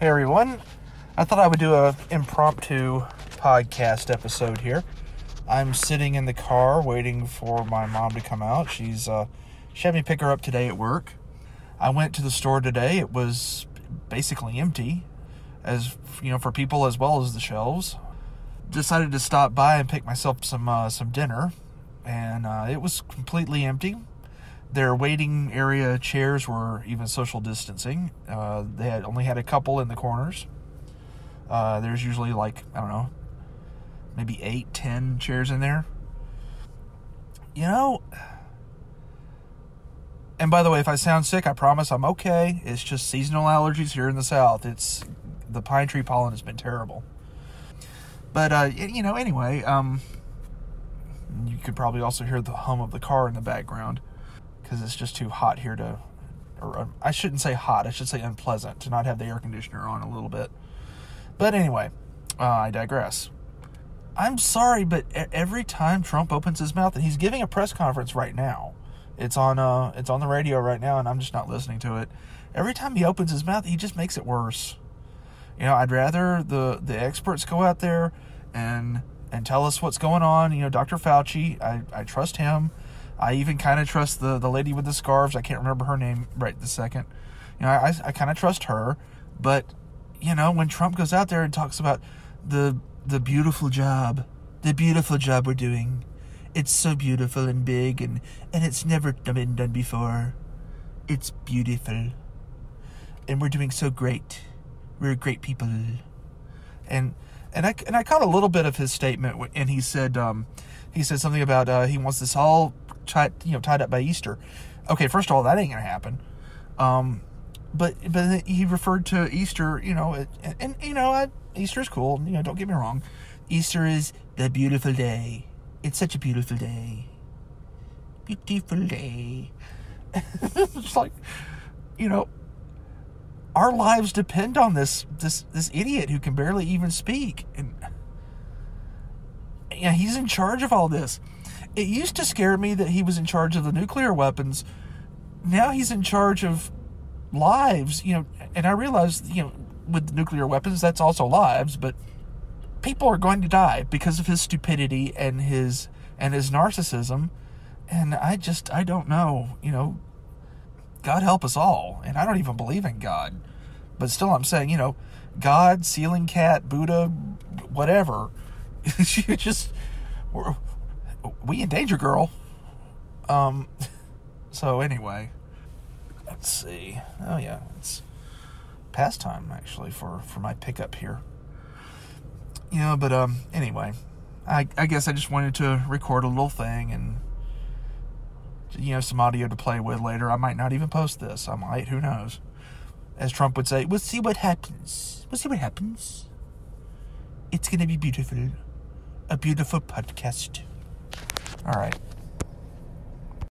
Hey everyone. I thought I would do a impromptu podcast episode here. I'm sitting in the car waiting for my mom to come out. She's uh she had me pick her up today at work. I went to the store today. It was basically empty as you know for people as well as the shelves. Decided to stop by and pick myself some uh, some dinner and uh, it was completely empty their waiting area chairs were even social distancing. Uh, they had only had a couple in the corners. Uh, there's usually like I don't know, maybe eight, ten chairs in there. You know. And by the way, if I sound sick, I promise I'm okay. It's just seasonal allergies here in the south. It's the pine tree pollen has been terrible. But uh, you know, anyway, um, you could probably also hear the hum of the car in the background because it's just too hot here to, or um, I shouldn't say hot, I should say unpleasant to not have the air conditioner on a little bit. But anyway, uh, I digress. I'm sorry, but every time Trump opens his mouth, and he's giving a press conference right now, it's on uh, it's on the radio right now, and I'm just not listening to it. Every time he opens his mouth, he just makes it worse. You know, I'd rather the the experts go out there and and tell us what's going on. You know, Dr. Fauci, I, I trust him. I even kind of trust the the lady with the scarves. I can't remember her name right this second. You know, I I kind of trust her, but you know, when Trump goes out there and talks about the the beautiful job, the beautiful job we're doing, it's so beautiful and big, and and it's never been done before. It's beautiful, and we're doing so great. We're great people, and and I and I caught a little bit of his statement, and he said um, he said something about uh, he wants this all tied, you know, tied up by Easter. Okay, first of all, that ain't gonna happen. Um, but but he referred to Easter, you know, and, and you know, I, Easter's cool. You know, don't get me wrong. Easter is the beautiful day. It's such a beautiful day. Beautiful day. it's like, you know, our lives depend on this this this idiot who can barely even speak, and yeah, he's in charge of all this it used to scare me that he was in charge of the nuclear weapons. Now he's in charge of lives, you know, and I realize, you know, with nuclear weapons, that's also lives, but people are going to die because of his stupidity and his and his narcissism. And I just I don't know, you know, God help us all. And I don't even believe in God. But still I'm saying, you know, God, ceiling cat, Buddha, whatever. you just we in danger, girl. Um, so anyway, let's see. Oh yeah, it's past time actually for for my pickup here. You know, but um, anyway, I I guess I just wanted to record a little thing and you know some audio to play with later. I might not even post this. I might. Who knows? As Trump would say, we'll see what happens. We'll see what happens. It's gonna be beautiful. A beautiful podcast. All right.